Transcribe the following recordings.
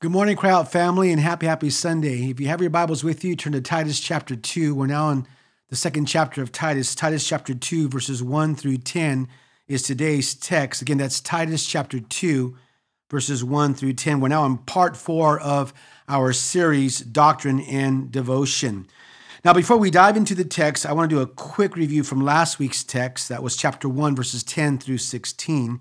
Good morning, Cryy Out family, and happy, happy Sunday. If you have your Bibles with you, turn to Titus chapter 2. We're now in the second chapter of Titus. Titus chapter 2, verses 1 through 10 is today's text. Again, that's Titus chapter 2, verses 1 through 10. We're now in part four of our series, Doctrine and Devotion. Now, before we dive into the text, I want to do a quick review from last week's text. That was chapter 1, verses 10 through 16.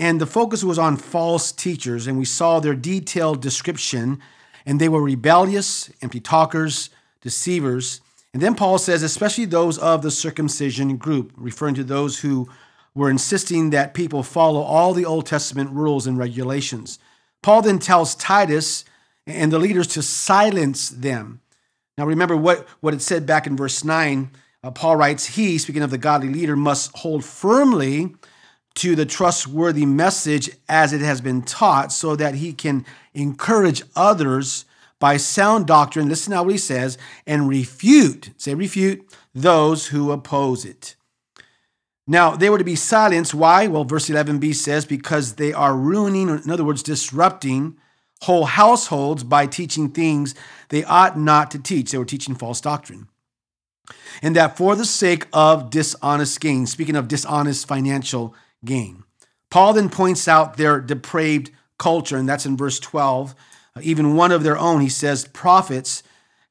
And the focus was on false teachers, and we saw their detailed description. And they were rebellious, empty talkers, deceivers. And then Paul says, especially those of the circumcision group, referring to those who were insisting that people follow all the Old Testament rules and regulations. Paul then tells Titus and the leaders to silence them. Now, remember what, what it said back in verse 9. Uh, Paul writes, He, speaking of the godly leader, must hold firmly to the trustworthy message as it has been taught so that he can encourage others by sound doctrine, listen what he says, and refute, say refute, those who oppose it. Now, they were to be silenced. Why? Well, verse 11b says, because they are ruining, in other words, disrupting whole households by teaching things they ought not to teach. They were teaching false doctrine. And that for the sake of dishonest gain, speaking of dishonest financial gain. Paul then points out their depraved culture, and that's in verse 12. Uh, even one of their own, he says, prophets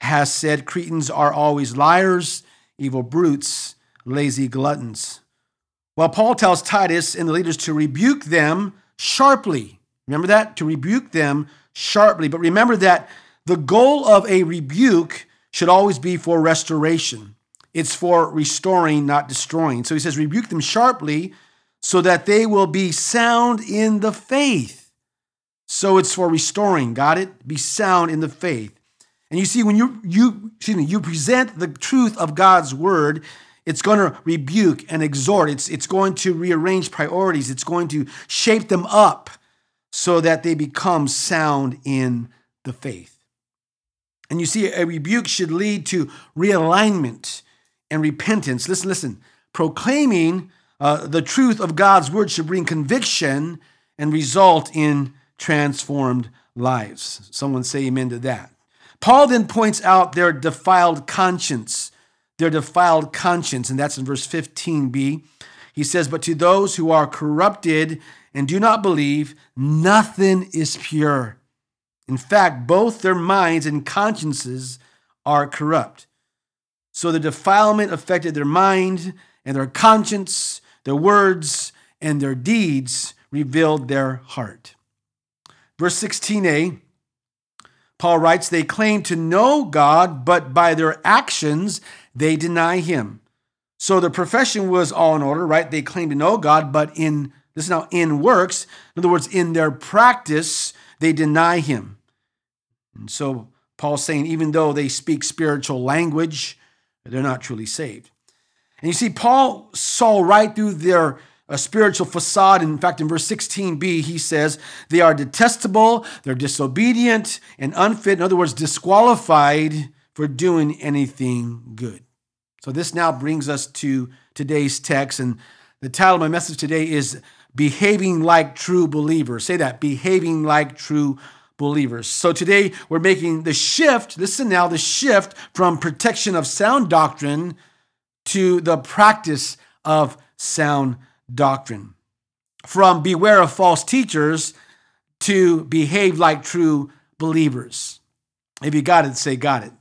has said Cretans are always liars, evil brutes, lazy gluttons. Well, Paul tells Titus and the leaders to rebuke them sharply. Remember that? To rebuke them sharply. But remember that the goal of a rebuke should always be for restoration. It's for restoring, not destroying. So he says, rebuke them sharply so that they will be sound in the faith. So it's for restoring, got it? Be sound in the faith. And you see, when you you excuse me, you present the truth of God's word, it's going to rebuke and exhort. It's, it's going to rearrange priorities. It's going to shape them up so that they become sound in the faith. And you see, a rebuke should lead to realignment and repentance. Listen, listen. Proclaiming uh, the truth of God's word should bring conviction and result in transformed lives. Someone say amen to that. Paul then points out their defiled conscience, their defiled conscience, and that's in verse 15b. He says, But to those who are corrupted and do not believe, nothing is pure. In fact, both their minds and consciences are corrupt. So the defilement affected their mind and their conscience, their words and their deeds revealed their heart. Verse 16a, Paul writes, They claim to know God, but by their actions they deny him. So the profession was all in order, right? They claim to know God, but in this is now in works, in other words, in their practice, they deny him. And so Paul's saying, even though they speak spiritual language, they're not truly saved. And you see, Paul saw right through their uh, spiritual facade. In fact, in verse 16b, he says, they are detestable, they're disobedient, and unfit. In other words, disqualified for doing anything good. So this now brings us to today's text. And the title of my message today is Behaving Like True Believers. Say that, behaving like true believers. So today we're making the shift, listen now, the shift from protection of sound doctrine to the practice of sound doctrine. From beware of false teachers to behave like true believers. If you got it, say got it.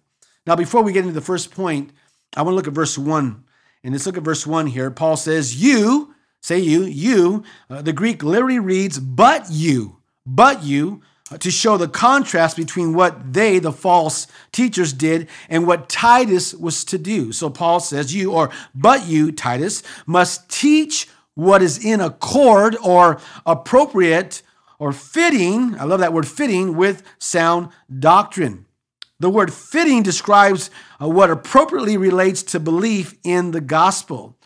Now, before we get into the first point, I want to look at verse 1. And let's look at verse 1 here. Paul says, You, say you, you, uh, the Greek literally reads, but you, but you, to show the contrast between what they, the false teachers, did and what Titus was to do. So Paul says, You, or but you, Titus, must teach what is in accord or appropriate or fitting, I love that word fitting, with sound doctrine. The word fitting describes uh, what appropriately relates to belief in the gospel.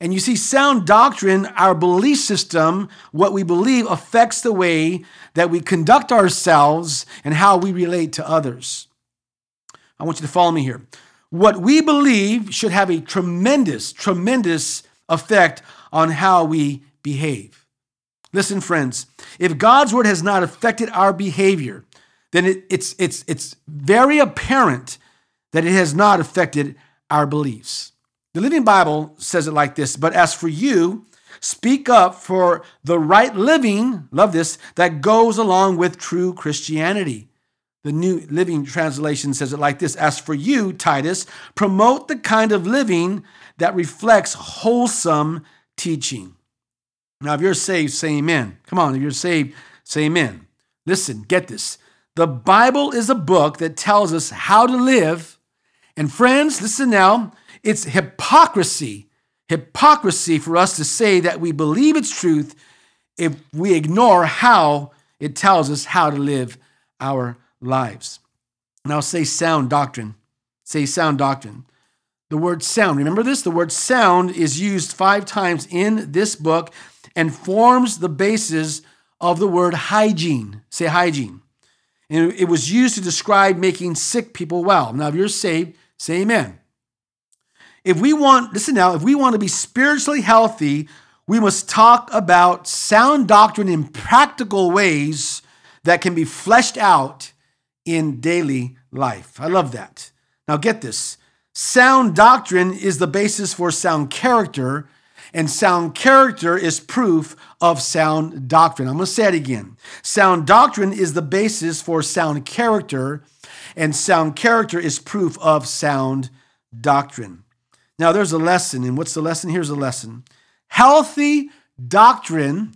And you see, sound doctrine, our belief system, what we believe affects the way that we conduct ourselves and how we relate to others. I want you to follow me here. What we believe should have a tremendous, tremendous effect on how we behave. Listen, friends, if God's word has not affected our behavior, then it, it's, it's, it's very apparent that it has not affected our beliefs. The Living Bible says it like this But as for you, speak up for the right living, love this, that goes along with true Christianity. The New Living Translation says it like this As for you, Titus, promote the kind of living that reflects wholesome teaching. Now, if you're saved, say amen. Come on, if you're saved, say amen. Listen, get this. The Bible is a book that tells us how to live. And friends, listen now, it's hypocrisy, hypocrisy for us to say that we believe its truth if we ignore how it tells us how to live our lives. Now say sound doctrine. Say sound doctrine. The word sound, remember this? The word sound is used five times in this book and forms the basis of the word hygiene. Say hygiene. And it was used to describe making sick people well. Now, if you're saved, say amen. If we want, listen now, if we want to be spiritually healthy, we must talk about sound doctrine in practical ways that can be fleshed out in daily life. I love that. Now, get this sound doctrine is the basis for sound character, and sound character is proof of sound doctrine. I'm going to say it again. Sound doctrine is the basis for sound character, and sound character is proof of sound doctrine. Now, there's a lesson, and what's the lesson? Here's a lesson. Healthy doctrine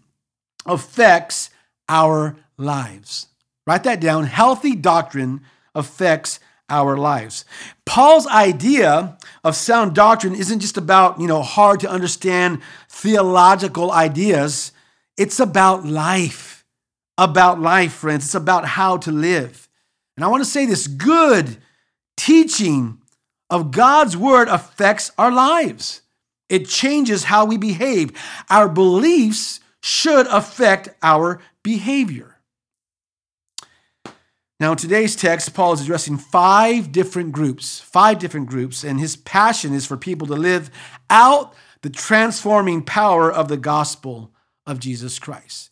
affects our lives. Write that down. Healthy doctrine affects our lives. Paul's idea of sound doctrine isn't just about, you know, hard to understand theological ideas. It's about life. About life, friends. It's about how to live. And I want to say this good teaching of God's word affects our lives. It changes how we behave. Our beliefs should affect our behavior. Now, in today's text, Paul is addressing five different groups, five different groups, and his passion is for people to live out the transforming power of the gospel of Jesus Christ.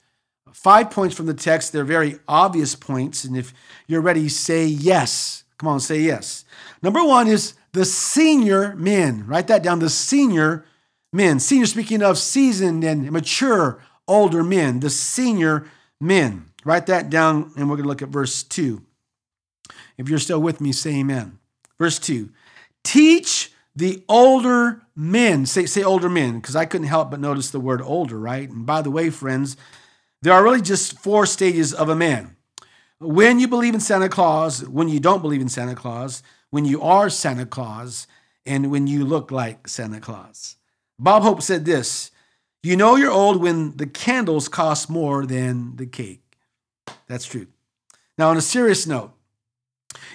Five points from the text, they're very obvious points, and if you're ready, say yes. Come on, say yes. Number one is the senior men. Write that down, the senior men. Senior, speaking of seasoned and mature older men, the senior men. Write that down, and we're going to look at verse 2. If you're still with me, say amen. Verse 2 Teach the older men. Say, say older men, because I couldn't help but notice the word older, right? And by the way, friends, there are really just four stages of a man. When you believe in Santa Claus, when you don't believe in Santa Claus, when you are Santa Claus, and when you look like Santa Claus. Bob Hope said this You know you're old when the candles cost more than the cake. That's true. Now, on a serious note,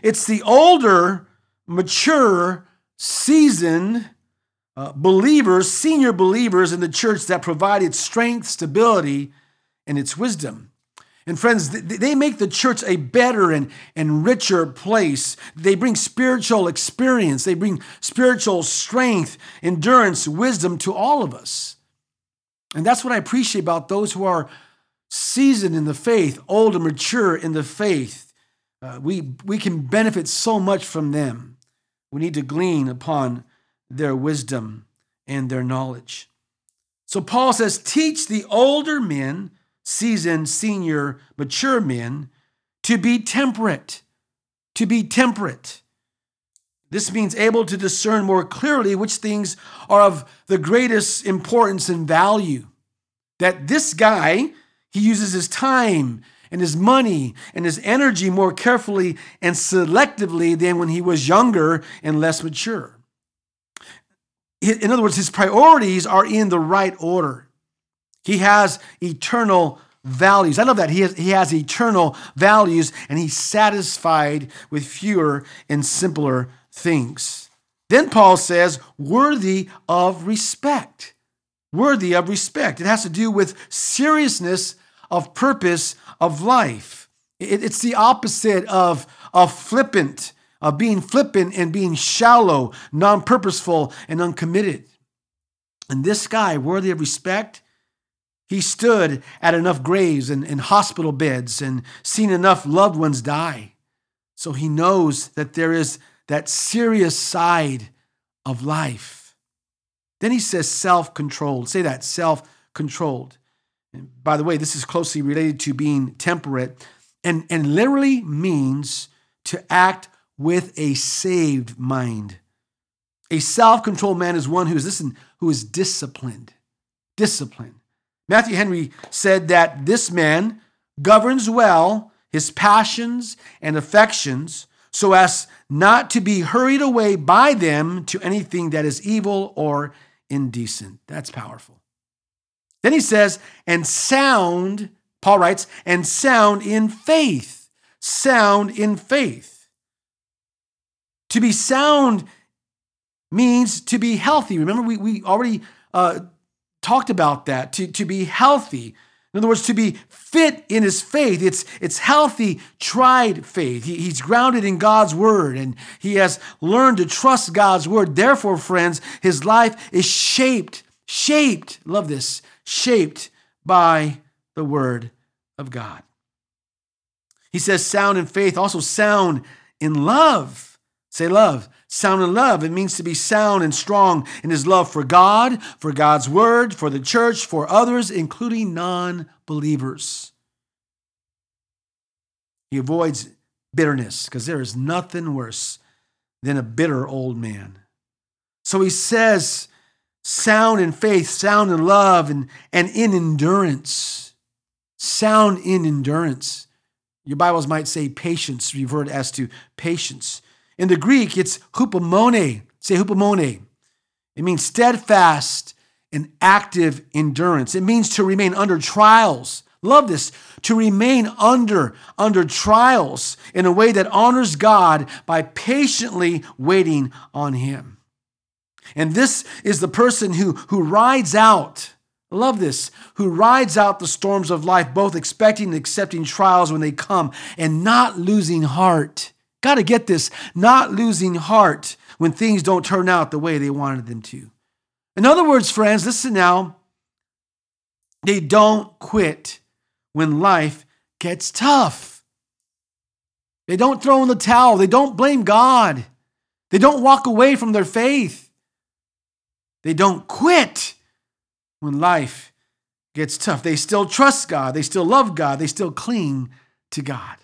it's the older, mature, seasoned uh, believers, senior believers in the church that provide its strength, stability, and its wisdom. And friends, they make the church a better and, and richer place. They bring spiritual experience, they bring spiritual strength, endurance, wisdom to all of us. And that's what I appreciate about those who are seasoned in the faith, old and mature in the faith. Uh, we, we can benefit so much from them. We need to glean upon their wisdom and their knowledge. So Paul says, teach the older men, seasoned, senior, mature men, to be temperate. To be temperate. This means able to discern more clearly which things are of the greatest importance and value. That this guy, he uses his time and his money and his energy more carefully and selectively than when he was younger and less mature. In other words, his priorities are in the right order. He has eternal values. I love that. He has, he has eternal values and he's satisfied with fewer and simpler things. Then Paul says, worthy of respect. Worthy of respect. It has to do with seriousness of purpose of life. it's the opposite of, of flippant, of being flippant and being shallow, non purposeful, and uncommitted. And this guy, worthy of respect, He stood at enough graves and, and hospital beds and seen enough loved ones die. So he knows that there is that serious side of life. Then he says self controlled. Say that self controlled. By the way, this is closely related to being temperate and, and literally means to act with a saved mind. A self controlled man is one who is, listen, who is disciplined. Disciplined. Matthew Henry said that this man governs well his passions and affections so as not to be hurried away by them to anything that is evil or indecent. That's powerful. Then he says, and sound, Paul writes, and sound in faith. Sound in faith. To be sound means to be healthy. Remember, we, we already uh, talked about that, to, to be healthy. In other words, to be fit in his faith. It's, it's healthy, tried faith. He, he's grounded in God's word and he has learned to trust God's word. Therefore, friends, his life is shaped, shaped, love this, shaped by the word of God. He says sound in faith, also sound in love. Say love. Sound in love. It means to be sound and strong in his love for God, for God's word, for the church, for others, including non believers. He avoids bitterness because there is nothing worse than a bitter old man. So he says, sound in faith, sound in love, and, and in endurance. Sound in endurance. Your Bibles might say patience, revert as to patience. In the Greek, it's hupomone. Say hupomone. It means steadfast and active endurance. It means to remain under trials. Love this. To remain under under trials in a way that honors God by patiently waiting on him. And this is the person who who rides out Love this. Who rides out the storms of life, both expecting and accepting trials when they come, and not losing heart. Got to get this not losing heart when things don't turn out the way they wanted them to. In other words, friends, listen now. They don't quit when life gets tough. They don't throw in the towel. They don't blame God. They don't walk away from their faith. They don't quit when life gets tough. They still trust God. They still love God. They still cling to God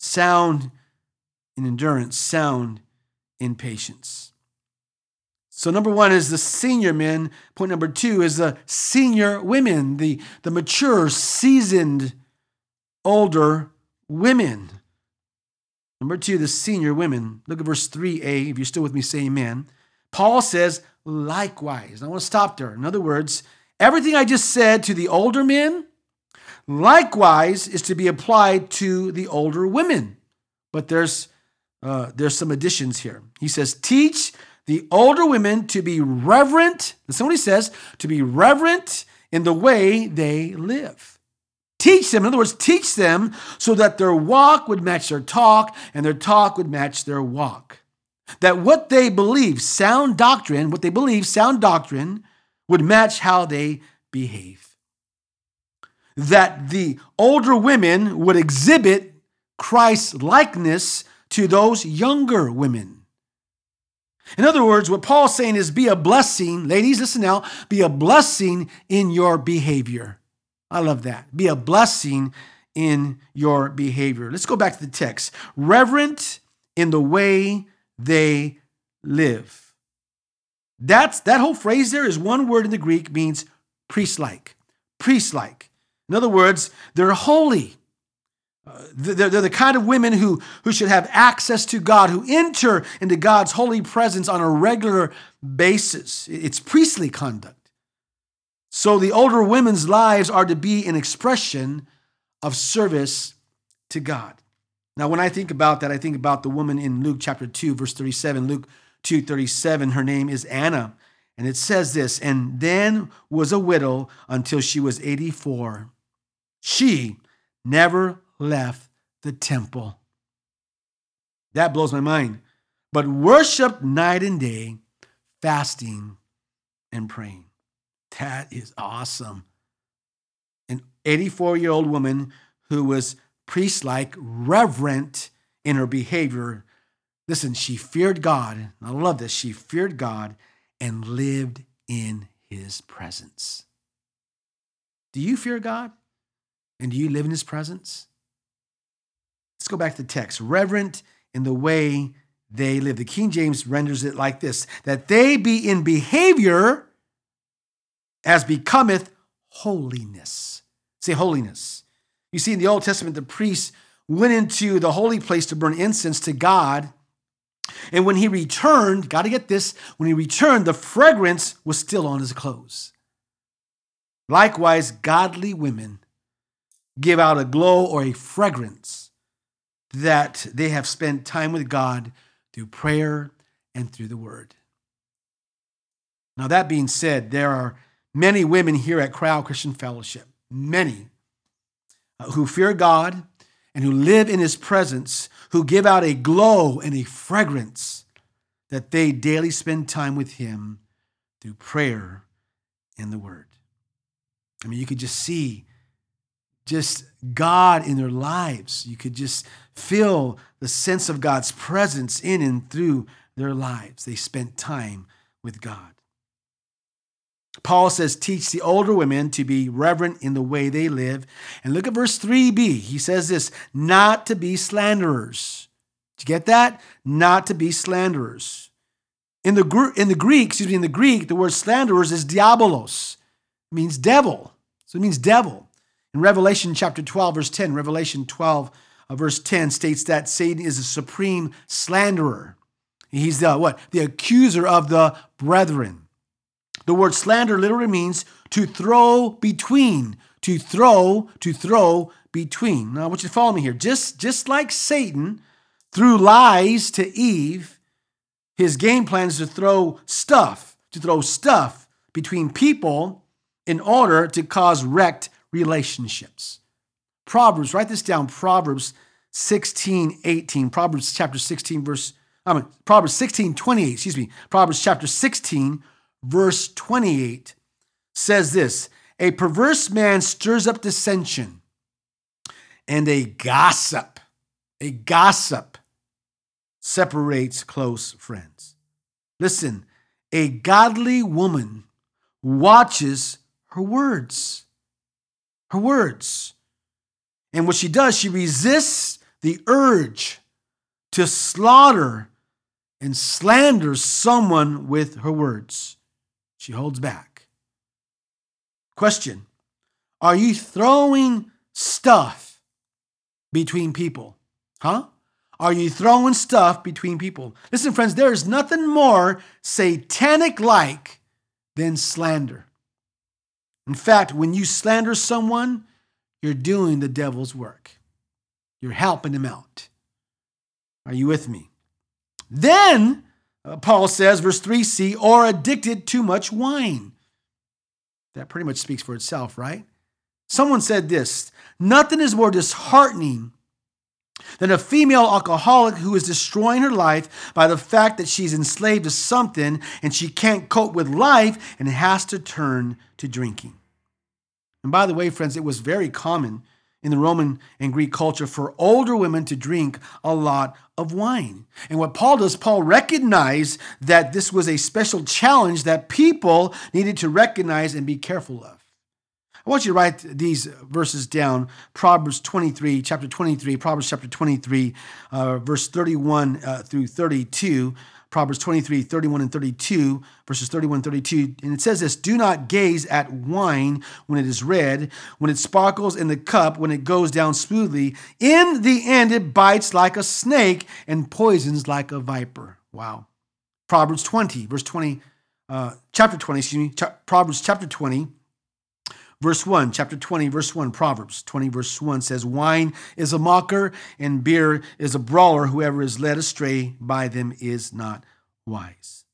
sound in endurance, sound in patience. So, number one is the senior men. Point number two is the senior women, the, the mature, seasoned, older women. Number two, the senior women. Look at verse 3a. If you're still with me, say amen. Paul says, likewise. I want to stop there. In other words, everything I just said to the older men, likewise is to be applied to the older women. But there's uh, there's some additions here. He says, teach the older women to be reverent. That's what he says, to be reverent in the way they live. Teach them, in other words, teach them so that their walk would match their talk and their talk would match their walk. That what they believe, sound doctrine, what they believe, sound doctrine, would match how they behave that the older women would exhibit Christ's likeness to those younger women. In other words, what Paul's saying is be a blessing, ladies, listen now, be a blessing in your behavior. I love that. Be a blessing in your behavior. Let's go back to the text. Reverent in the way they live. That's that whole phrase there is one word in the Greek means priest-like. Priest-like. In other words, they're holy. Uh, they're, they're the kind of women who, who should have access to God, who enter into God's holy presence on a regular basis. It's priestly conduct. So the older women's lives are to be an expression of service to God. Now, when I think about that, I think about the woman in Luke chapter 2, verse 37. Luke 2 37, her name is Anna. And it says this, and then was a widow until she was 84. She never left the temple. That blows my mind. But worshiped night and day, fasting and praying. That is awesome. An 84 year old woman who was priest like, reverent in her behavior. Listen, she feared God. I love this. She feared God and lived in his presence. Do you fear God? And do you live in his presence? Let's go back to the text. Reverent in the way they live. The King James renders it like this that they be in behavior as becometh holiness. Say holiness. You see, in the Old Testament, the priests went into the holy place to burn incense to God. And when he returned, got to get this, when he returned, the fragrance was still on his clothes. Likewise, godly women give out a glow or a fragrance that they have spent time with God through prayer and through the word. Now, that being said, there are many women here at Cryy Out Christian Fellowship, many uh, who fear God and who live in his presence, who give out a glow and a fragrance that they daily spend time with him through prayer and the word. I mean, you could just see just God in their lives. You could just feel the sense of God's presence in and through their lives. They spent time with God. Paul says, teach the older women to be reverent in the way they live. And look at verse 3b. He says this not to be slanderers. Did you get that? Not to be slanderers. In the, in the Greek, excuse me, in the Greek, the word slanderers is diabolos. It means devil. So it means devil. In Revelation chapter 12, verse 10, Revelation 12, uh, verse 10 states that Satan is a supreme slanderer. He's the what? The accuser of the brethren. The word slander literally means to throw between, to throw, to throw between. Now I want you to follow me here. Just, just like Satan threw lies to Eve, his game plan is to throw stuff, to throw stuff between people in order to cause wrecked relationships. Proverbs, write this down. Proverbs 16, 18. Proverbs chapter 16, verse, I mean, Proverbs 16, 28, excuse me. Proverbs chapter 16, verse 28 says this A perverse man stirs up dissension, and a gossip, a gossip separates close friends. Listen, a godly woman watches her words her words. And what she does, she resists the urge to slaughter and slander someone with her words. She holds back. Question Are you throwing stuff between people? Huh? Are you throwing stuff between people? Listen, friends, there is nothing more satanic like than slander. In fact, when you slander someone, you're doing the devil's work. You're helping him out. Are you with me? Then, uh, Paul says, verse 3c, or addicted to much wine. That pretty much speaks for itself, right? Someone said this nothing is more disheartening than a female alcoholic who is destroying her life by the fact that she's enslaved to something and she can't cope with life and has to turn to drinking. And by the way, friends, it was very common in the Roman and Greek culture for older women to drink a lot of wine. And what Paul does, Paul recognized that this was a special challenge that people needed to recognize and be careful of. I want you to write these verses down. Proverbs 23, chapter 23, Proverbs chapter 23, uh, verse 31 uh, through 32. Proverbs 23, 31 and 32, verses 31 32. And it says this Do not gaze at wine when it is red, when it sparkles in the cup, when it goes down smoothly. In the end, it bites like a snake and poisons like a viper. Wow. Proverbs 20, verse 20, uh, chapter 20, excuse me, Proverbs chapter 20, Verse 1, chapter 20, verse 1, Proverbs 20, verse 1 says, Wine is a mocker and beer is a brawler. Whoever is led astray by them is not wise.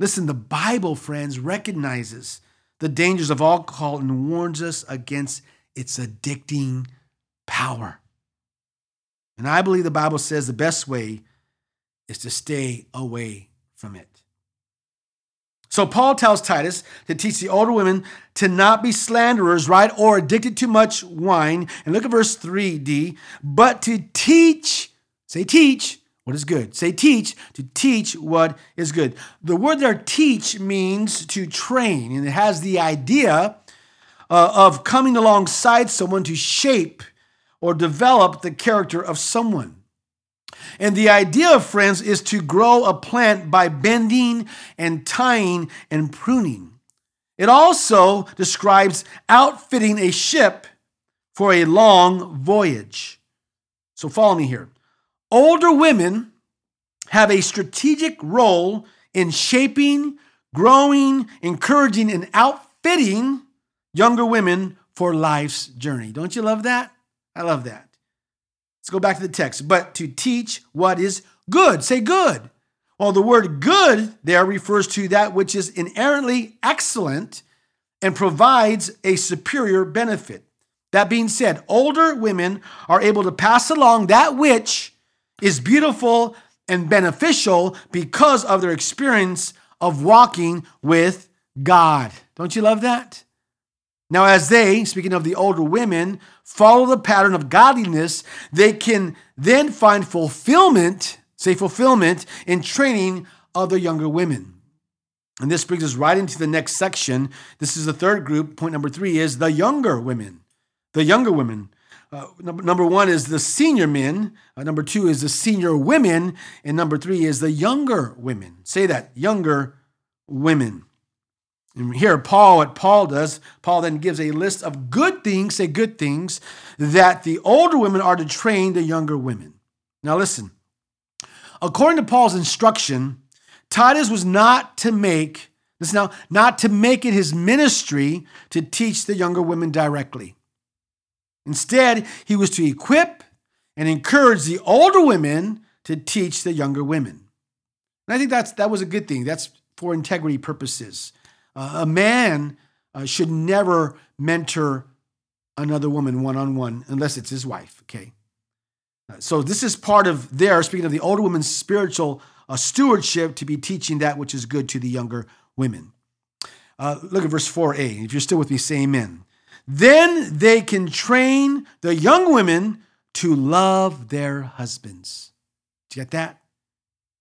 Listen, the Bible, friends, recognizes the dangers of alcohol and warns us against its addicting power. And I believe the Bible says the best way is to stay away from it. So Paul tells Titus to teach the older women to not be slanderers, right, or addicted to much wine. And look at verse 3d, but to teach, say teach, what is good. Say teach, to teach what is good. The word there, teach, means to train, and it has the idea uh, of coming alongside someone to shape or develop the character of someone. And the idea, of friends, is to grow a plant by bending and tying and pruning. It also describes outfitting a ship for a long voyage. So follow me here. Older women have a strategic role in shaping, growing, encouraging, and outfitting younger women for life's journey. Don't you love that? I love that. Let's go back to the text. But to teach what is good. Say good. Well, the word good there refers to that which is inherently excellent and provides a superior benefit. That being said, older women are able to pass along that which is beautiful and beneficial because of their experience of walking with God. Don't you love that? Now, as they, speaking of the older women, follow the pattern of godliness, they can then find fulfillment, say fulfillment, in training other younger women. And this brings us right into the next section. This is the third group. Point number three is the younger women. The younger women. Uh, number, one is the senior men. Uh, number two is the senior women. And number three is the younger women. Say that, younger women. And here, Paul, what Paul does, Paul then gives a list of good things, say good things, that the older women are to train the younger women. Now, listen. According to Paul's instruction, Titus was not to make, listen now, not to make it his ministry to teach the younger women directly. Instead, he was to equip and encourage the older women to teach the younger women. And I think that's, that was a good thing. That's for integrity purposes. Uh, a man uh, should never mentor another woman one on one unless it's his wife, okay? Uh, so this is part of their, speaking of the older women's spiritual uh, stewardship, to be teaching that which is good to the younger women. Uh, look at verse 4a. If you're still with me, say amen. Then they can train the young women to love their husbands. Do you get that?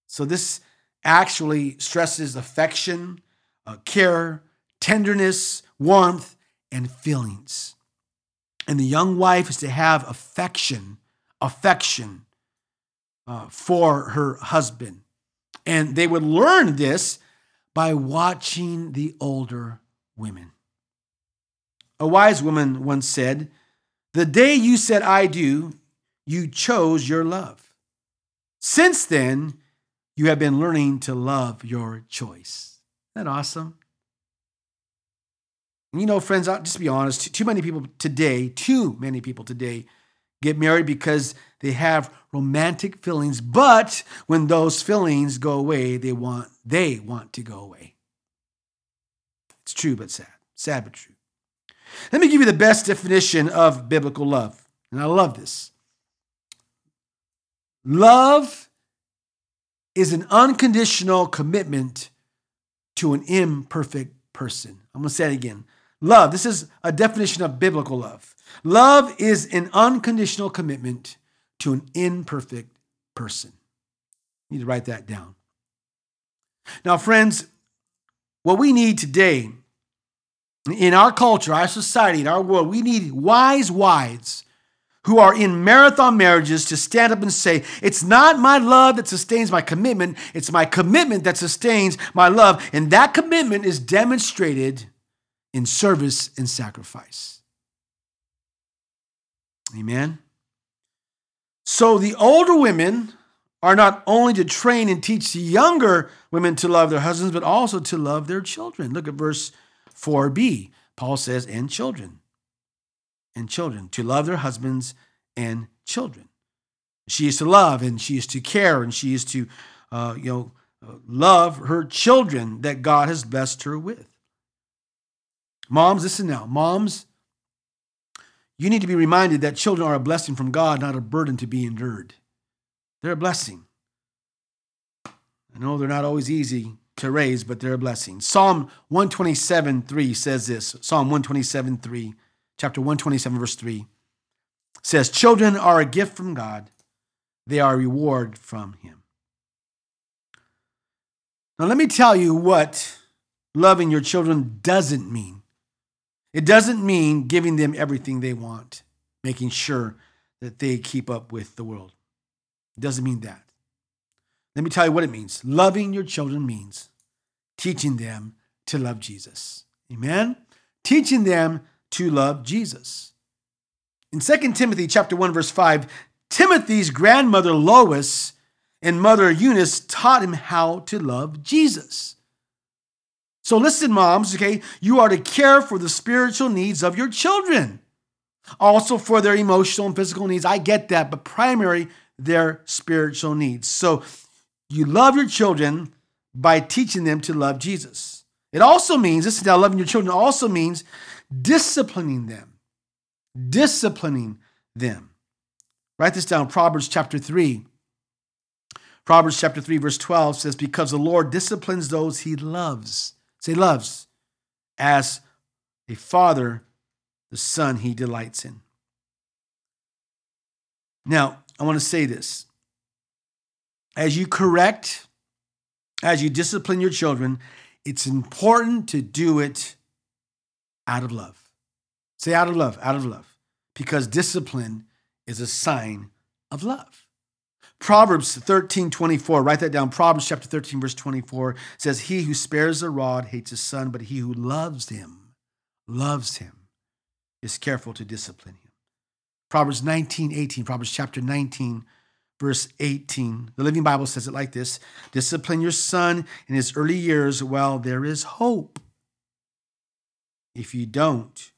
So this actually stresses affection, uh, care, tenderness, warmth, and feelings. And the young wife is to have affection, affection uh, for her husband. And they would learn this by watching the older women. A wise woman once said, The day you said, I do, you chose your love. Since then, you have been learning to love your choice. Isn't that awesome? You know, friends, I'll just be honest, too many people today, too many people today get married because they have romantic feelings, but when those feelings go away, they want they want to go away. It's true but sad. Sad but true. Let me give you the best definition of biblical love. And I love this. Love is an unconditional commitment to an imperfect person. I'm going to say it again. Love, this is a definition of biblical love. Love is an unconditional commitment to an imperfect person. You need to write that down. Now, friends, what we need today in our culture, our society, in our world, we need wise wives who are in marathon marriages to stand up and say, It's not my love that sustains my commitment, it's my commitment that sustains my love. And that commitment is demonstrated in service and sacrifice. Amen. So the older women are not only to train and teach the younger women to love their husbands, but also to love their children. Look at verse 4b. Paul says, and children and children, to love their husbands and children. She is to love and she is to care and she is to, uh, you know, love her children that God has blessed her with. Moms, listen now. Moms, you need to be reminded that children are a blessing from God, not a burden to be endured. They're a blessing. I know they're not always easy to raise, but they're a blessing. Psalm 127 3 says this Psalm 127 3, chapter 127, verse 3 says, Children are a gift from God, they are a reward from Him. Now, let me tell you what loving your children doesn't mean. It doesn't mean giving them everything they want, making sure that they keep up with the world. It doesn't mean that. Let me tell you what it means. Loving your children means teaching them to love Jesus. Amen? Teaching them to love Jesus. In 2 Timothy chapter 1 verse 5, Timothy's grandmother Lois and mother Eunice taught him how to love Jesus. So listen moms, okay? You are to care for the spiritual needs of your children. Also for their emotional and physical needs. I get that, but primary their spiritual needs. So you love your children by teaching them to love Jesus. It also means, this is now loving your children also means disciplining them. Disciplining them. Write this down Proverbs chapter 3. Proverbs chapter 3, verse 12 says, Because the Lord disciplines those he loves. Say, loves. As a father, the son he delights in. Now, I want to say this. As you correct, as you discipline your children, it's important to do it out of love. Say out of love, out of love, because discipline is a sign of love. Proverbs 13, 24, write that down. Proverbs chapter 13, verse 24 says, He who spares the rod hates his son, but he who loves him, loves him, is careful to discipline him. Proverbs 19, 18, Proverbs chapter 19, verse 18. The Living Bible says it like this Discipline your son in his early years while there is hope. If you don't,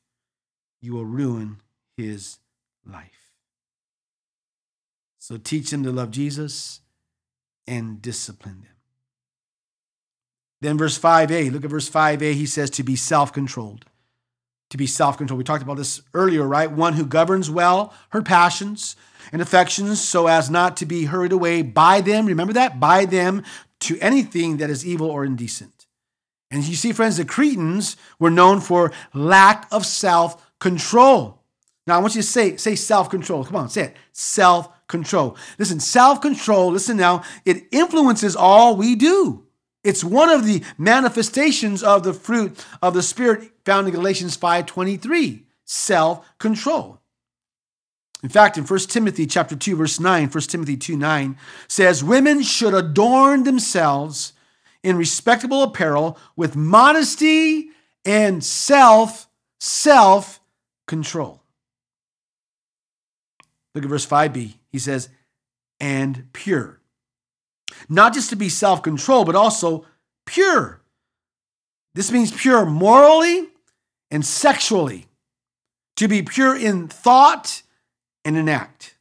you will ruin his life. So teach them to love Jesus and discipline them. Then, verse 5a, look at verse 5a, he says to be self controlled. To be self controlled. We talked about this earlier, right? One who governs well her passions and affections so as not to be hurried away by them. Remember that? By them to anything that is evil or indecent. And you see, friends, the Cretans were known for lack of self control. Now, I want you to say, say self control. Come on, say it. Self control. Listen, self control, listen now, it influences all we do. It's one of the manifestations of the fruit of the Spirit found in Galatians 5:23, self-control. In fact, in 1 Timothy chapter 2, verse 9, 1 Timothy 2 9 says, Women should adorn themselves in respectable apparel with modesty and self, self control. Look at verse 5b. He says, and pure. Not just to be self controlled, but also pure. This means pure morally and sexually, to be pure in thought and in act.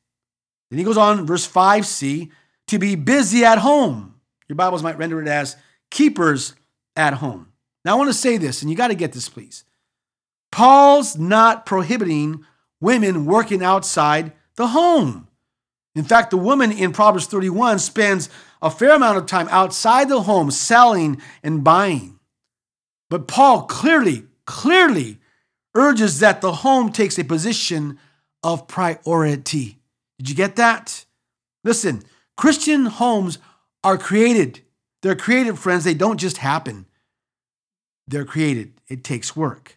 Then he goes on, verse 5c, to be busy at home. Your Bibles might render it as keepers at home. Now, I want to say this, and you got to get this, please. Paul's not prohibiting women working outside the home. In fact, the woman in Proverbs 31 spends a fair amount of time outside the home selling and buying. But Paul clearly, clearly urges that the home takes a position of priority. Did you get that? Listen, Christian homes are created. They're created, friends. They don't just happen. They're created. It takes work.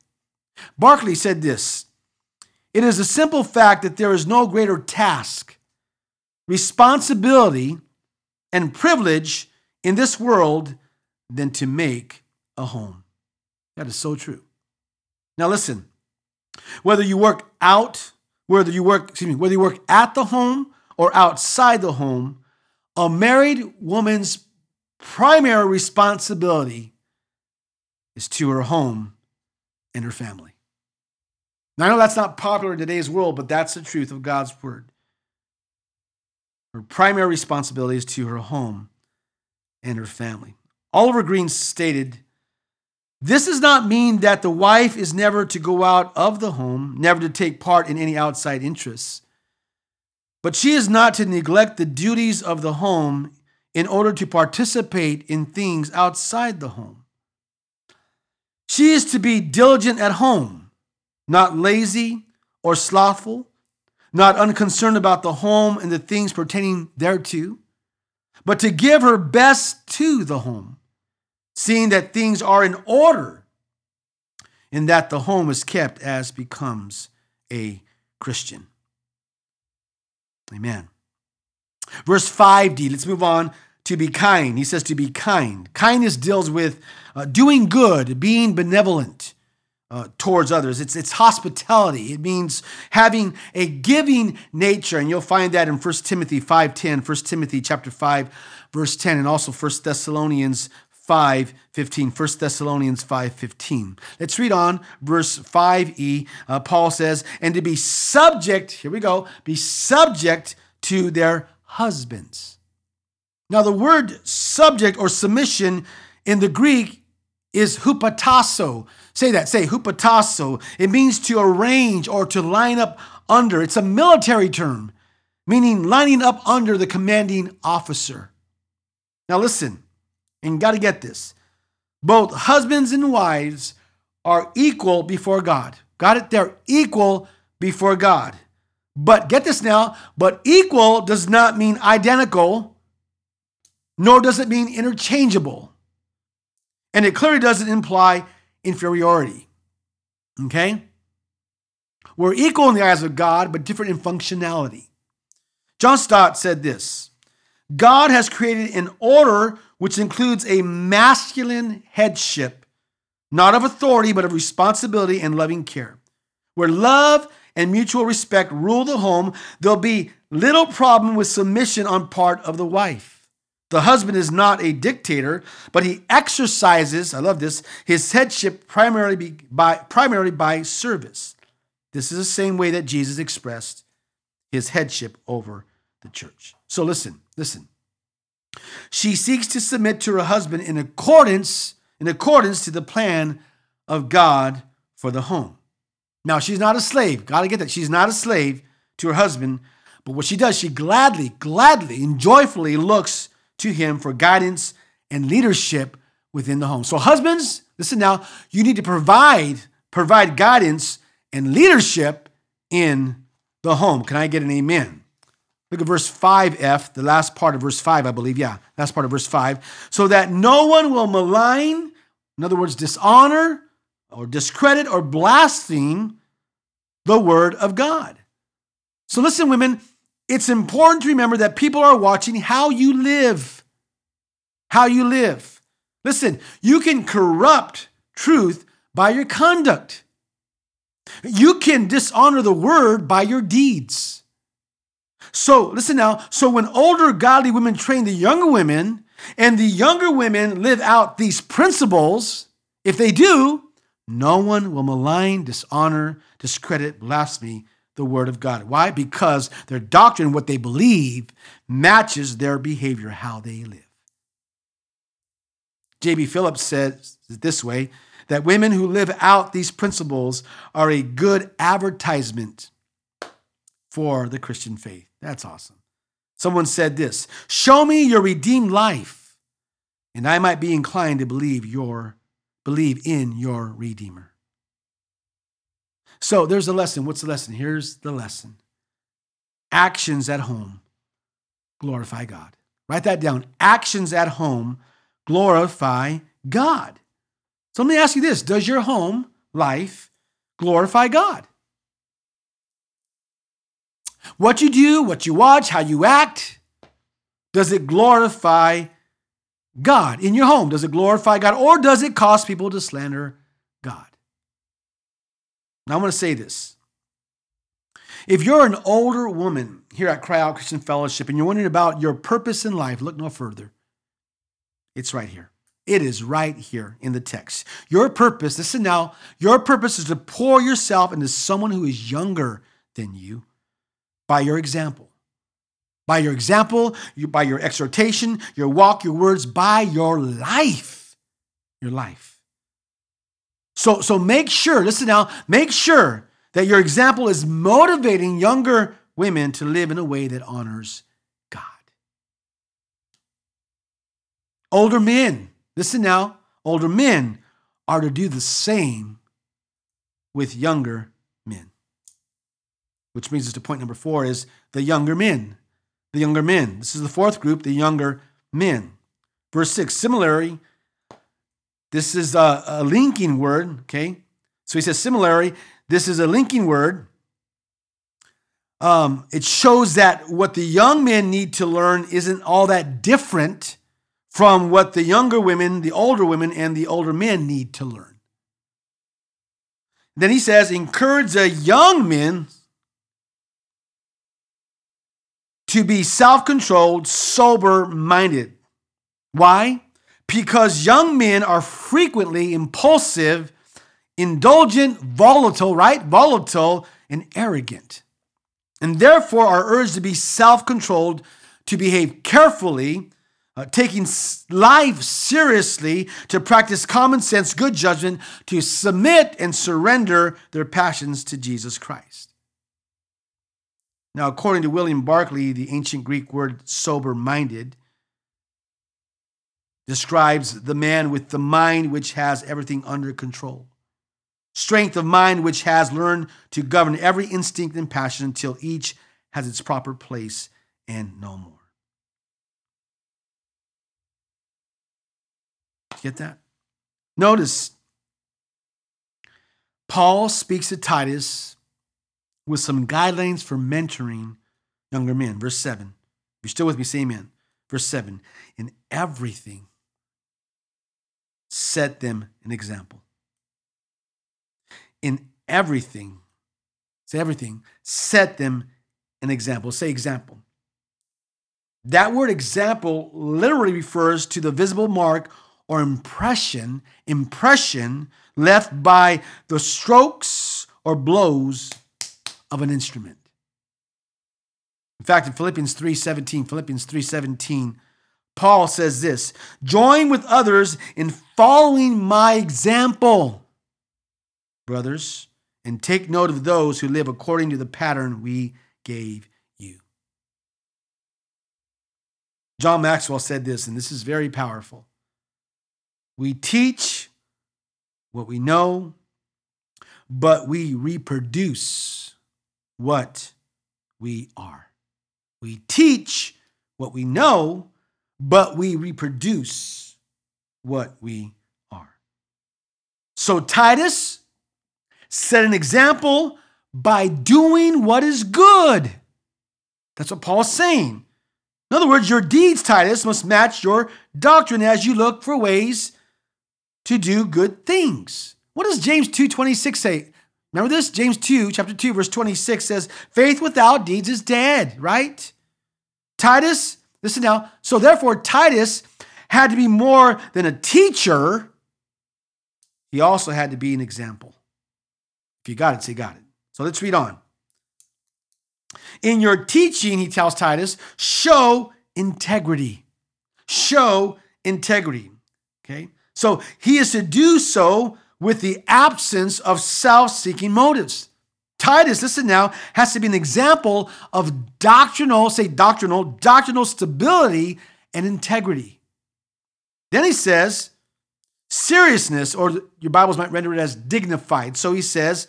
Barclay said this It is a simple fact that there is no greater task responsibility, and privilege in this world than to make a home. That is so true. Now listen, whether you work out, whether you work, excuse me, whether you work at the home or outside the home, a married woman's primary responsibility is to her home and her family. Now, I know that's not popular in today's world, but that's the truth of God's word. Her primary responsibility is to her home and her family. Oliver Greene stated, This does not mean that the wife is never to go out of the home, never to take part in any outside interests. But she is not to neglect the duties of the home in order to participate in things outside the home. She is to be diligent at home, not lazy or slothful, not unconcerned about the home and the things pertaining thereto, but to give her best to the home, seeing that things are in order and that the home is kept as becomes a Christian. Amen. Verse 5d, let's move on to be kind. He says to be kind. Kindness deals with uh, doing good, being benevolent uh, towards others. It's, it's hospitality. It means having a giving nature. And you'll find that in 1 Timothy 5.10, 1 Timothy chapter 5, verse 10, and also 1 Thessalonians 5 15 1 thessalonians 5 15 let's read on verse 5e uh, paul says and to be subject here we go be subject to their husbands now the word subject or submission in the greek is hupatasso say that say hupatasso it means to arrange or to line up under it's a military term meaning lining up under the commanding officer now listen and you got to get this. Both husbands and wives are equal before God. Got it? They're equal before God. But get this now, but equal does not mean identical, nor does it mean interchangeable. And it clearly doesn't imply inferiority. Okay? We're equal in the eyes of God, but different in functionality. John Stott said this God has created an order which includes a masculine headship, not of authority, but of responsibility and loving care. Where love and mutual respect rule the home, there'll be little problem with submission on part of the wife. The husband is not a dictator, but he exercises, I love this, his headship primarily by, primarily by service. This is the same way that Jesus expressed his headship over the church. So listen, listen. She seeks to submit to her husband in accordance in accordance to the plan of God for the home. Now, she's not a slave. Got to get that. She's not a slave to her husband, but what she does, she gladly, gladly, and joyfully looks to him for guidance and leadership within the home. So, husbands, listen now, you need to provide provide guidance and leadership in the home. Can I get an amen? Look at verse 5f, the last part of verse 5, I believe. Yeah, last part of verse 5. So that no one will malign, in other words, dishonor or discredit or blaspheme the word of God. So listen, women, it's important to remember that people are watching how you live. How you live. Listen, you can corrupt truth by your conduct. You can dishonor the word by your deeds. So listen now. So when older godly women train the younger women, and the younger women live out these principles, if they do, no one will malign, dishonor, discredit, blaspheme the word of God. Why? Because their doctrine, what they believe, matches their behavior, how they live. J.B. Phillips says this way that women who live out these principles are a good advertisement for the Christian faith. That's awesome. Someone said this Show me your redeemed life, and I might be inclined to believe your believe in your Redeemer. So there's a lesson. What's the lesson? Here's the lesson. Actions at home glorify God. Write that down. Actions at home glorify God. So let me ask you this Does your home life glorify God? What you do, what you watch, how you act, does it glorify God in your home? Does it glorify God or does it cause people to slander God? Now, I'm going to say this. If you're an older woman here at Cryy Out Christian Fellowship and you're wondering about your purpose in life, look no further. It's right here. It is right here in the text. Your purpose, listen now, your purpose is to pour yourself into someone who is younger than you by your example. By your example, by your exhortation, your walk, your words, by your life. Your life. So, so make sure, listen now, make sure that your example is motivating younger women to live in a way that honors God. older men, listen now, older men are to do the same with younger men. Which brings us to point number four is the younger men. The younger men. This is the fourth group, the younger men. Verse six, similarly, this is a, a linking word, okay? So he says, similarly, this is a linking word. Um, it shows that what the young men need to learn isn't all that different from what the younger women, the older women, and the older men need to learn. Then he says, encourage the young men to be self controlled, sober minded. Why? Because young men are frequently impulsive, indulgent, volatile, right? Volatile and arrogant. And therefore are urged to be self controlled, to behave carefully, uh, taking life seriously, to practice common sense, good judgment, to submit and surrender their passions to Jesus Christ. Now, according to William Barclay, the ancient Greek word sober minded describes the man with the mind which has everything under control. Strength of mind which has learned to govern every instinct and passion until each has its proper place and no more. Get that? Notice, Paul speaks to Titus with some guidelines for mentoring younger men. Verse 7. If you're still with me, say amen. Verse 7. In everything, set them an example. In everything, say everything, set them an example. Say example. That word example literally refers to the visible mark or impression, impression left by the strokes or blows of an instrument. In fact, in Philippians 3:17, Philippians 3:17, Paul says this, join with others in following my example, brothers, and take note of those who live according to the pattern we gave you. John Maxwell said this, and this is very powerful. We teach what we know, but we reproduce what we are. We teach what we know, but we reproduce what we are. So Titus set an example by doing what is good. That's what Paul's saying. In other words, your deeds, Titus, must match your doctrine as you look for ways to do good things. What does James 2:26 say? Remember this? James 2, chapter 2, verse 26 says, faith without deeds is dead, right? Titus, listen now. So therefore, Titus had to be more than a teacher. He also had to be an example. If you got it, say got it. So let's read on. In your teaching, he tells Titus, show integrity. Show integrity. Okay? So he is to do so with the absence of self seeking motives. Titus, listen now, has to be an example of doctrinal, say doctrinal, doctrinal stability and integrity. Then he says, seriousness, or your Bibles might render it as dignified. So he says,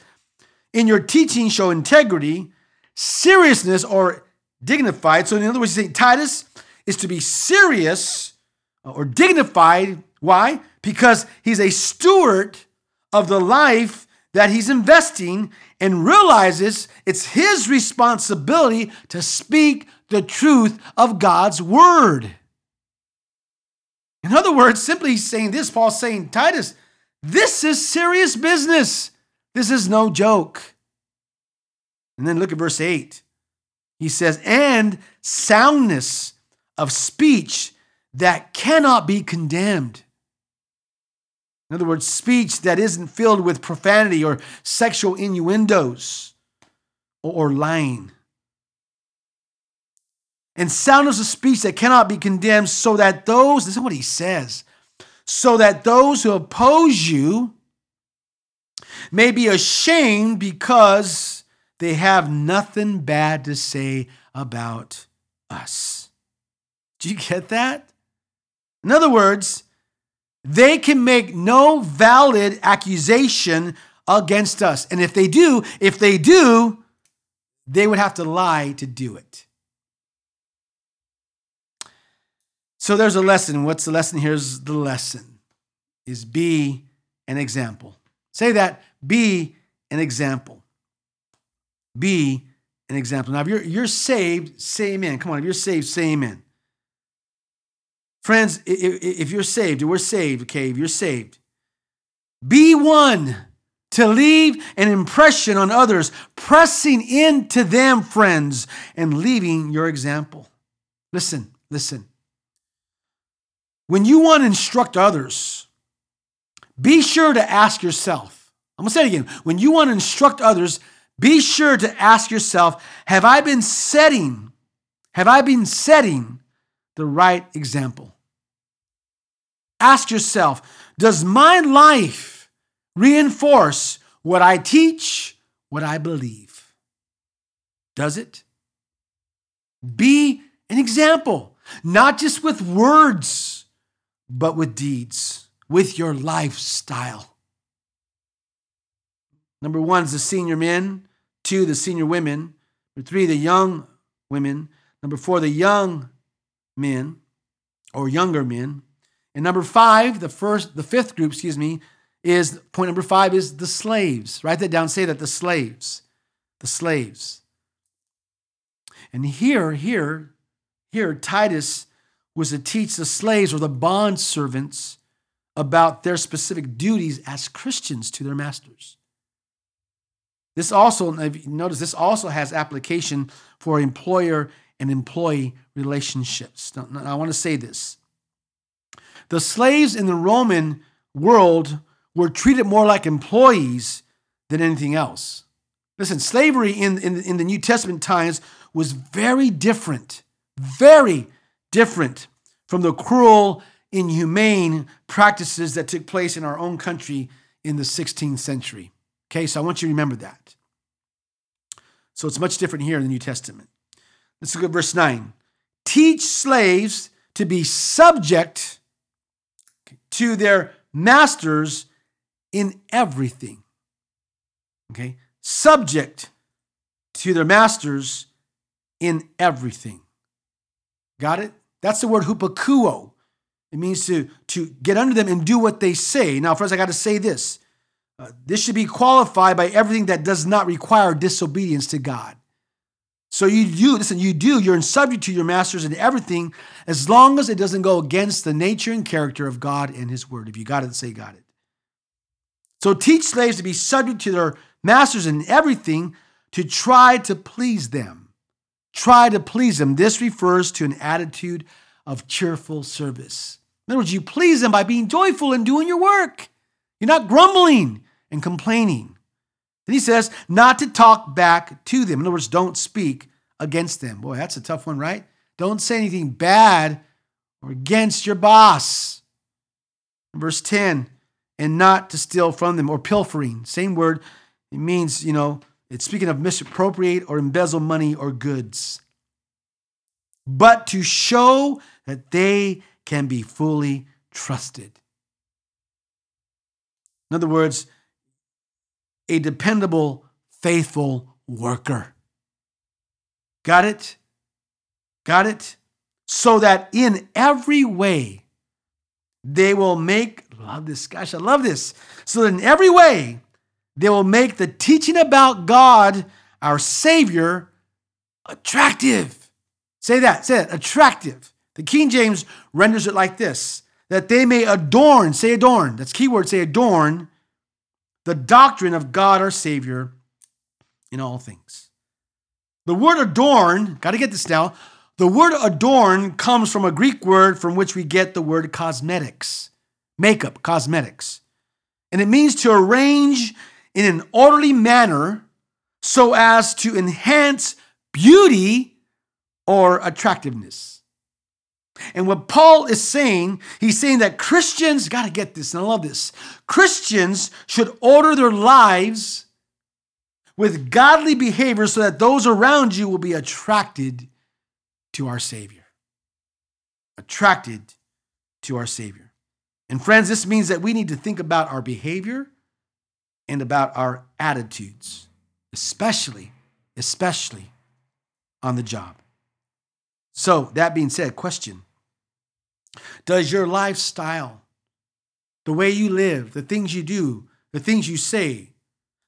in your teaching, show integrity, seriousness, or dignified. So in other words, he's saying Titus is to be serious uh, or dignified. Why? because he's a steward of the life that he's investing and realizes it's his responsibility to speak the truth of God's word. In other words, simply saying this, Paul's saying, Titus, this is serious business. This is no joke. And then look at verse 8. He says, and soundness of speech that cannot be condemned. In other words, speech that isn't filled with profanity or sexual innuendos or, lying. And soundness of speech that cannot be condemned, so that those, this is what he says, so that those who oppose you may be ashamed because they have nothing bad to say about us. Do you get that? In other words, they can make no valid accusation against us. And if they do, if they do, they would have to lie to do it. So there's a lesson. What's the lesson? Here's the lesson is be an example. Say that, be an example. Be an example. Now, if you're, you're saved, say amen. Come on, if you're saved, say amen. Friends, if, you're saved, we're saved, okay, if you're saved, be one to leave an impression on others, pressing into them, friends, and leaving your example. Listen, listen. When you want to instruct others, be sure to ask yourself. I'm going to say it again. When you want to instruct others, be sure to ask yourself, have I been setting have I been setting the right example? Ask yourself, does my life reinforce what I teach, what I believe? Does it? Be an example, not just with words, but with deeds, with your lifestyle. Number one is the senior men, two, the senior women, number three, the young women, number four, the young men or younger men. And number five, the first, the fifth group, excuse me, is point number five is the slaves. Write that down, say that the slaves. The slaves. And here, here, here, Titus was to teach the slaves or the bond servants about their specific duties as Christians to their masters. This also, notice this also has application for employer and employee relationships. Now, I want to say this. The slaves in the Roman world were treated more like employees than anything else. Listen, slavery in, in, in the New Testament times was very different, very different from the cruel, inhumane practices that took place in our own country in the 16th century. Okay, so I want you to remember that. So it's much different here in the New Testament. Let's look at verse 9. Teach slaves to be subject to their masters in everything. Okay, subject to their masters in everything. Got it? That's the word hupakuo. It means to, to get under them and do what they say. Now, first, I got to say this uh, this should be qualified by everything that does not require disobedience to God. So you do, listen, you do, you're in subject to your masters in everything as long as it doesn't go against the nature and character of God and His word. If you got it, say got it. So teach slaves to be subject to their masters in everything to try to please them. Try to please them. This refers to an attitude of cheerful service. In other words, you please them by being joyful and doing your work. You're not grumbling and complaining. Then he says, not to talk back to them. In other words, don't speak against them. Boy, that's a tough one, right? Don't say anything bad or against your boss. Verse 10, and not to steal from them or pilfering. Same word. It means, you know, it's speaking of misappropriate or embezzle money or goods. But to show that they can be fully trusted. In other words, a dependable, faithful worker. Got it? Got it? So that in every way they will make, love this, gosh, I love this. So that in every way they will make the teaching about God, our Savior, attractive. Say that, say it, attractive. The King James renders it like this that they may adorn, say adorn, that's keyword, say adorn, the doctrine of God our Savior in all things. The word adorn, got to get this now. The word adorn comes from a Greek word from which we get the word cosmetics, makeup, cosmetics. And it means to arrange in an orderly manner so as to enhance beauty or attractiveness. And what Paul is saying, he's saying that Christians, got to get this, and I love this. Christians should order their lives with godly behavior so that those around you will be attracted to our Savior. Attracted to our Savior. And friends, this means that we need to think about our behavior and about our attitudes, especially, especially on the job. So, that being said, question Does your lifestyle, the way you live, the things you do, the things you say,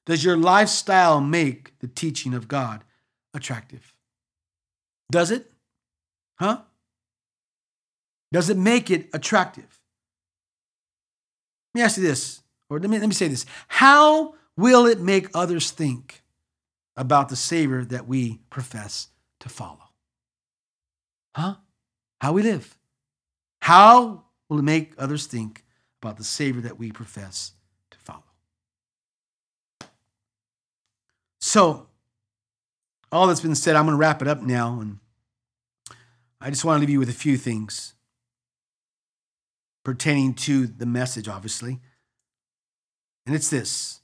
does your lifestyle make the teaching of God attractive? Does it? Huh? Does it make it attractive? Let me ask you this, or let me, let me say this. How will it make others think about the Savior that we profess to follow? Huh? How we live. How will it make others think about the Savior that we profess to follow? So, all that's been said, I'm going to wrap it up now. And I just want to leave you with a few things pertaining to the message, obviously. And it's this,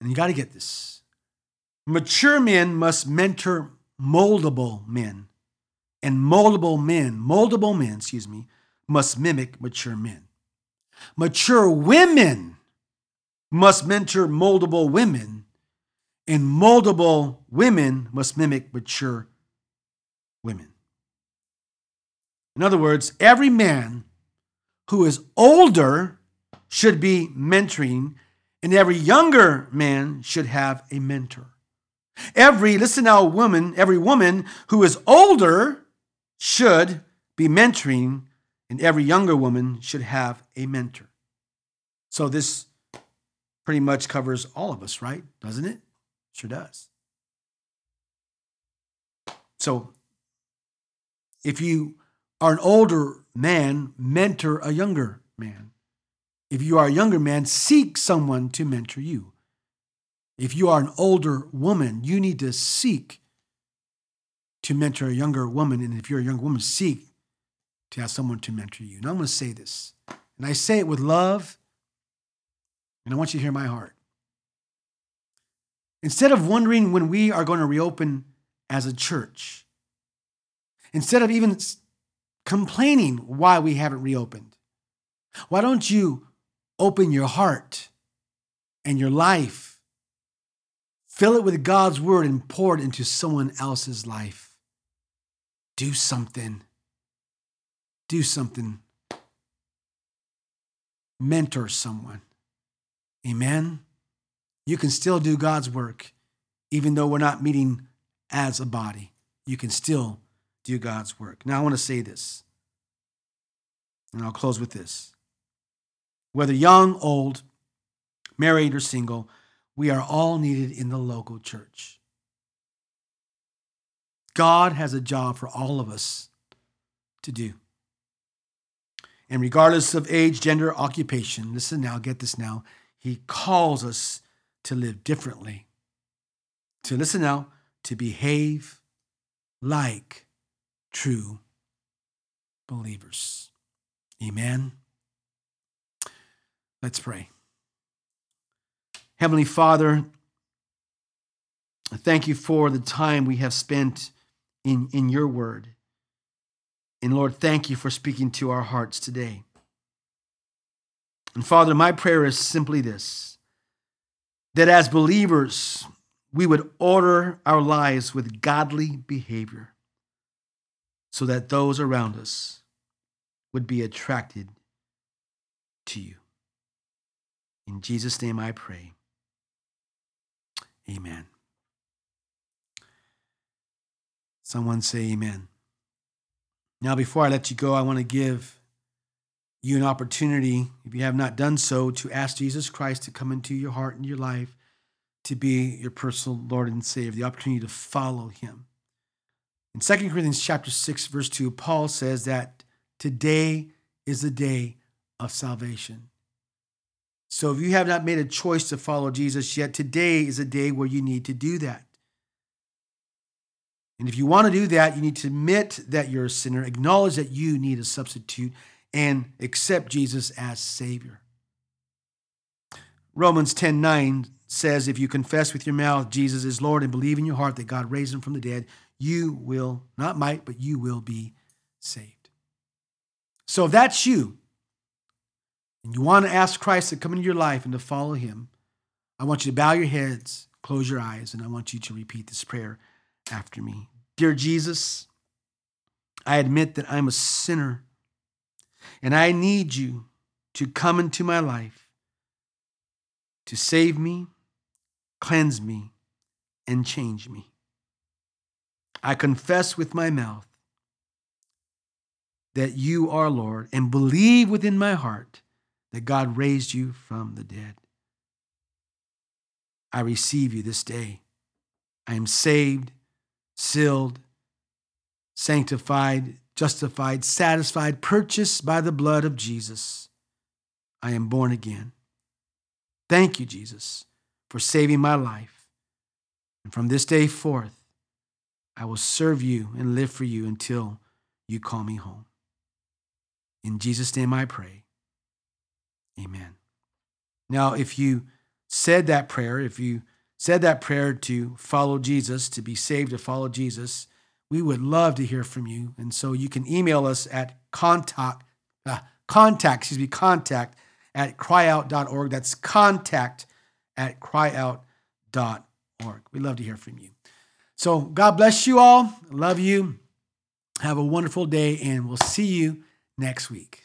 and you got to get this mature men must mentor moldable men, and moldable men, moldable men, excuse me, must mimic mature men. Mature women must mentor moldable women, and moldable women must mimic mature women. In other words, every man who is older should be mentoring, and every younger man should have a mentor. Every, listen now, woman, every woman who is older should be mentoring, and every younger woman should have a mentor. So this pretty much covers all of us, right? Doesn't it? Sure does. So if you are an older man, mentor a younger man. If you are a younger man, seek someone to mentor you. If you are an older woman, you need to seek to mentor a younger woman. And if you're a young woman, seek to have someone to mentor you. And I'm going to say this, and I say it with love, and I want you to hear my heart. Instead of wondering when we are going to reopen as a church, instead of even complaining why we haven't reopened, why don't you open your heart and your life, fill it with God's word, and pour it into someone else's life? Do something. Do something. Mentor someone. Amen. You can still do God's work, even though we're not meeting as a body. You can still do God's work. Now, I want to say this, and I'll close with this. Whether young, old, married, or single, we are all needed in the local church. God has a job for all of us to do. And regardless of age, gender, occupation, listen now, get this now, He calls us to live differently, to listen now, to behave like true believers. Amen. Let's pray. Heavenly Father, thank you for the time we have spent in, in your word. And Lord, thank you for speaking to our hearts today. And Father, my prayer is simply this that as believers, we would order our lives with godly behavior so that those around us would be attracted to you. In Jesus' name I pray. Amen. Someone say amen. Now, before I let you go, I want to give you an opportunity, if you have not done so, to ask Jesus Christ to come into your heart and your life to be your personal Lord and Savior, the opportunity to follow Him. In 2 Corinthians chapter 6, verse 2, Paul says that today is the day of salvation. So if you have not made a choice to follow Jesus yet, today is a day where you need to do that. And if you want to do that, you need to admit that you're a sinner, acknowledge that you need a substitute, and accept Jesus as Savior. Romans 10 9 says, If you confess with your mouth Jesus is Lord and believe in your heart that God raised him from the dead, you will, not might, but you will be saved. So if that's you, and you want to ask Christ to come into your life and to follow him, I want you to bow your heads, close your eyes, and I want you to repeat this prayer after me. Dear Jesus, I admit that I'm a sinner and I need you to come into my life to save me, cleanse me, and change me. I confess with my mouth that you are Lord and believe within my heart that God raised you from the dead. I receive you this day. I am saved, sealed, sanctified, justified, satisfied, purchased by the blood of Jesus. I am born again. Thank you, Jesus, for saving my life. And from this day forth, I will serve you and live for you until you call me home. In Jesus' name I pray. Amen. Now, if you said that prayer, if you said that prayer to follow Jesus, to be saved, to follow Jesus, we would love to hear from you. And so you can email us at contact, uh, contact, excuse me, contact at cryyout.org. That's contact at cryyout.org. We love to hear from you. So God bless you all. Love you. Have a wonderful day, and we'll see you next week.